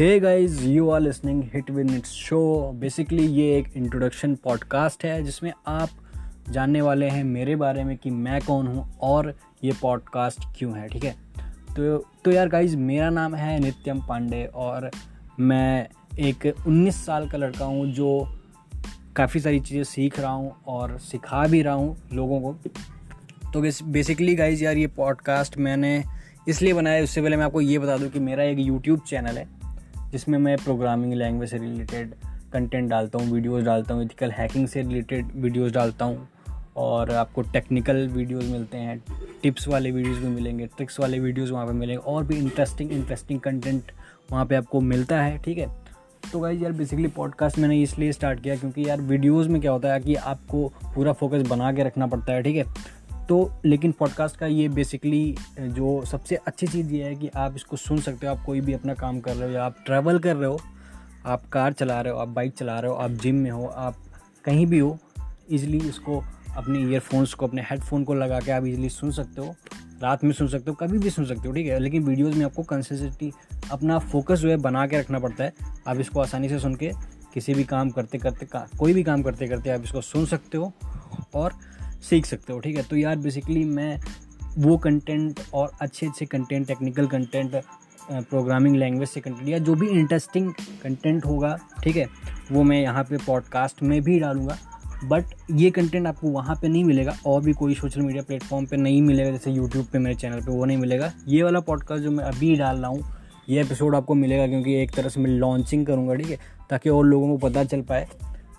Hey guys you are listening hit win it's show basically ये एक introduction podcast है, जिसमें आप जानने वाले हैं मेरे बारे में कि मैं कौन हूँ और ये पॉडकास्ट क्यों है, ठीक है? तो तो यार गाइस मेरा नाम है नित्यम पांडे और मैं एक 19 साल का लड़का हूँ जो काफ़ी सारी चीज़ें सीख रहा हूँ और सिखा भी रहा हूँ लोगों को। तो बेसिकली गाइज़ यार ये पॉडकास्ट मैंने इसलिए बनाया, उससे पहले मैं आपको ये बता दूँ कि मेरा एक यूट्यूब चैनल है। जिसमें मैं प्रोग्रामिंग लैंग्वेज से रिलेटेड कंटेंट डालता हूँ वीडियोस डालता हूँ इथिकल हैकिंग से रिलेटेड वीडियोस डालता हूँ और आपको टेक्निकल वीडियोस मिलते हैं टिप्स वाले वीडियोस भी मिलेंगे ट्रिक्स वाले वीडियोस वहाँ पे मिलेंगे और भी इंटरेस्टिंग इंटरेस्टिंग कंटेंट वहाँ पे आपको मिलता है, ठीक है? तो गाइज़ यार बेसिकली पॉडकास्ट मैंने इसलिए स्टार्ट किया क्योंकि यार वीडियोज़ में क्या होता है कि आपको पूरा फोकस बना के रखना पड़ता है, ठीक है? तो लेकिन पॉडकास्ट का ये बेसिकली जो सबसे अच्छी चीज़ ये है कि आप इसको सुन सकते हो आप कोई भी अपना काम कर रहे हो या आप ट्रैवल कर रहे हो आप कार चला रहे हो आप बाइक चला रहे हो आप जिम में हो आप कहीं भी हो ईज़िली इसको अपने ईयरफोन्स को अपने हेडफोन को लगा के आप इजीली सुन सकते हो रात में सुन सकते हो कभी भी सुन सकते हो ठीक है? लेकिन वीडियोज़ में आपको कंसिस्टेंटी अपना फोकस जो है बना के रखना पड़ता है। आप इसको आसानी से सुन के किसी भी काम करते करते का, कोई भी काम करते करते आप इसको सुन सकते हो और सीख सकते हो, ठीक है? तो यार बेसिकली मैं वो कंटेंट और अच्छे अच्छे content technical content programming language से कंटेंट या जो भी इंटरेस्टिंग कंटेंट होगा, ठीक है? वो मैं यहाँ पे पॉडकास्ट में भी डालूँगा बट ये कंटेंट आपको वहाँ पे नहीं मिलेगा, और भी कोई सोशल मीडिया प्लेटफॉर्म पे नहीं मिलेगा, जैसे यूट्यूब पे मेरे चैनल पे वो नहीं मिलेगा। ये वाला पॉडकास्ट जो मैं अभी डाल रहा हूँ, ये एपिसोड आपको मिलेगा क्योंकि एक तरह से मैं लॉन्चिंग करूँगा, ठीक है? ताकि और लोगों को पता चल पाए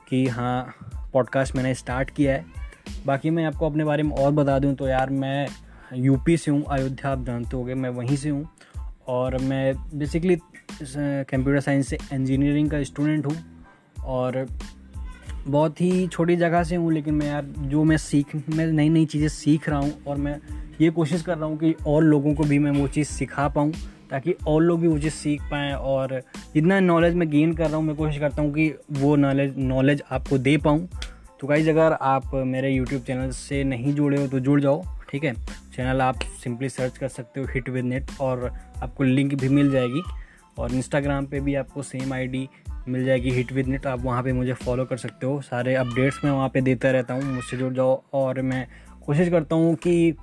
कि हाँ पॉडकास्ट मैंने स्टार्ट किया है। बाकी मैं आपको अपने बारे में और बता दूँ तो यार मैं यूपी से हूँ, अयोध्या आप जानते हो मैं वहीं से हूँ। और मैं बेसिकली कंप्यूटर साइंस से इंजीनियरिंग का स्टूडेंट हूँ और बहुत ही छोटी जगह से हूँ, लेकिन मैं यार जो मैं सीख, मैं नई नई चीज़ें सीख रहा हूँ और मैं ये कोशिश कर रहा हूँ कि और लोगों को भी मैं वो चीज़ सिखा पाऊँ ताकि और लोग भी वो चीज़ सीख पाएँ और जितना नॉलेज मैं गेन कर रहा हूँ, मैं कोशिश करता हूँ कि वो नॉलेज नॉलेज आपको दे पाऊँ। तो गाइज़ अगर आप मेरे यूट्यूब चैनल से नहीं जुड़े हो तो जुड़ जाओ, ठीक है? चैनल आप सिंपली सर्च कर सकते हो हिट विद नेट और आपको लिंक भी मिल जाएगी। और इंस्टाग्राम पे भी आपको सेम आईडी मिल जाएगी हिट विद नेट आप वहाँ पे मुझे फॉलो कर सकते हो। सारे अपडेट्स मैं वहाँ पे देता रहता हूँ, मुझसे जुड़ जाओ। और मैं कोशिश करता हूँ कि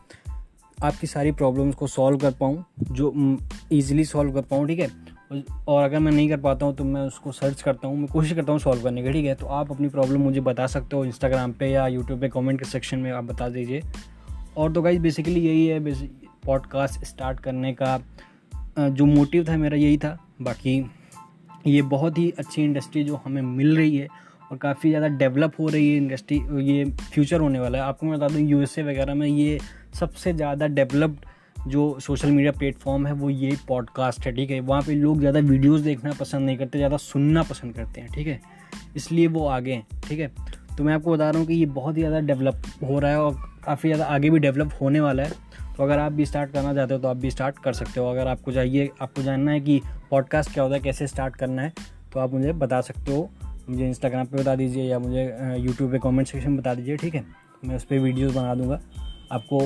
आपकी सारी प्रॉब्लम्स को सॉल्व कर पाऊँ, जो ईज़िली सॉल्व कर पाऊँ, ठीक है? और अगर मैं नहीं कर पाता हूँ तो मैं उसको सर्च करता हूँ। मैं कोशिश करता हूँ सॉल्व करने की, ठीक है? तो आप अपनी प्रॉब्लम मुझे बता सकते हो इंस्टाग्राम पे या यूट्यूब पे कमेंट के सेक्शन में आप बता दीजिए। और तो गाइज़ बेसिकली यही है पॉडकास्ट स्टार्ट करने का जो मोटिव था मेरा यही था। बाकी ये बहुत ही अच्छी इंडस्ट्री जो हमें मिल रही है और काफ़ी ज़्यादा डेवलप हो रही है इंडस्ट्री ये फ्यूचर होने वाला है। आपको मैं बता दूँ यूएसए वगैरह में ये सबसे ज़्यादा डेवलप्ड जो सोशल मीडिया प्लेटफॉर्म है, वो ये पॉडकास्ट है, ठीक है? वहाँ पे लोग ज़्यादा वीडियोस देखना पसंद नहीं करते, ज़्यादा सुनना पसंद करते हैं, ठीक है? इसलिए वो आगे हैं, ठीक है? तो मैं आपको बता रहा हूँ कि ये बहुत ही ज़्यादा डेवलप हो रहा है और काफ़ी ज़्यादा आगे भी डेवलप होने वाला है। तो अगर आप भी स्टार्ट करना चाहते हो तो आप भी स्टार्ट कर सकते हो। अगर आपको चाहिए, आपको जानना है कि पॉडकास्ट क्या होता है, कैसे स्टार्ट करना है तो आप मुझे बता सकते हो। मुझे इंस्टाग्राम पे बता दीजिए या मुझे यूट्यूब पे कमेंट सेक्शन में बता दीजिए, ठीक है? मैं उस पर वीडियोज़ बना दूँगा। आपको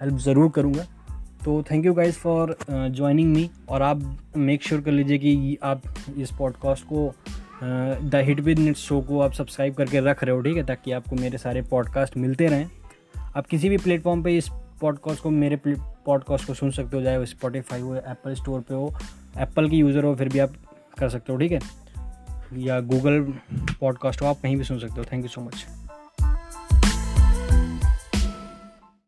हेल्प ज़रूर करूँगा। तो thank you guys for joining me और आप मेक श्योर sure कर लीजिए कि आप इस पॉडकास्ट को the hit with net show को आप सब्सक्राइब करके रख रहे हो, ठीक है? ताकि आपको मेरे सारे पॉडकास्ट मिलते रहें। आप किसी भी प्लेटफॉर्म पे इस पॉडकास्ट को, मेरे पॉडकास्ट को सुन सकते हो, चाहे वो स्पॉटीफाई हो एप्पल स्टोर पे हो एप्पल की यूज़र हो, फिर भी आप कर सकते हो, ठीक है? या गूगल पॉडकास्ट हो, आप कहीं भी सुन सकते हो। Thank you so much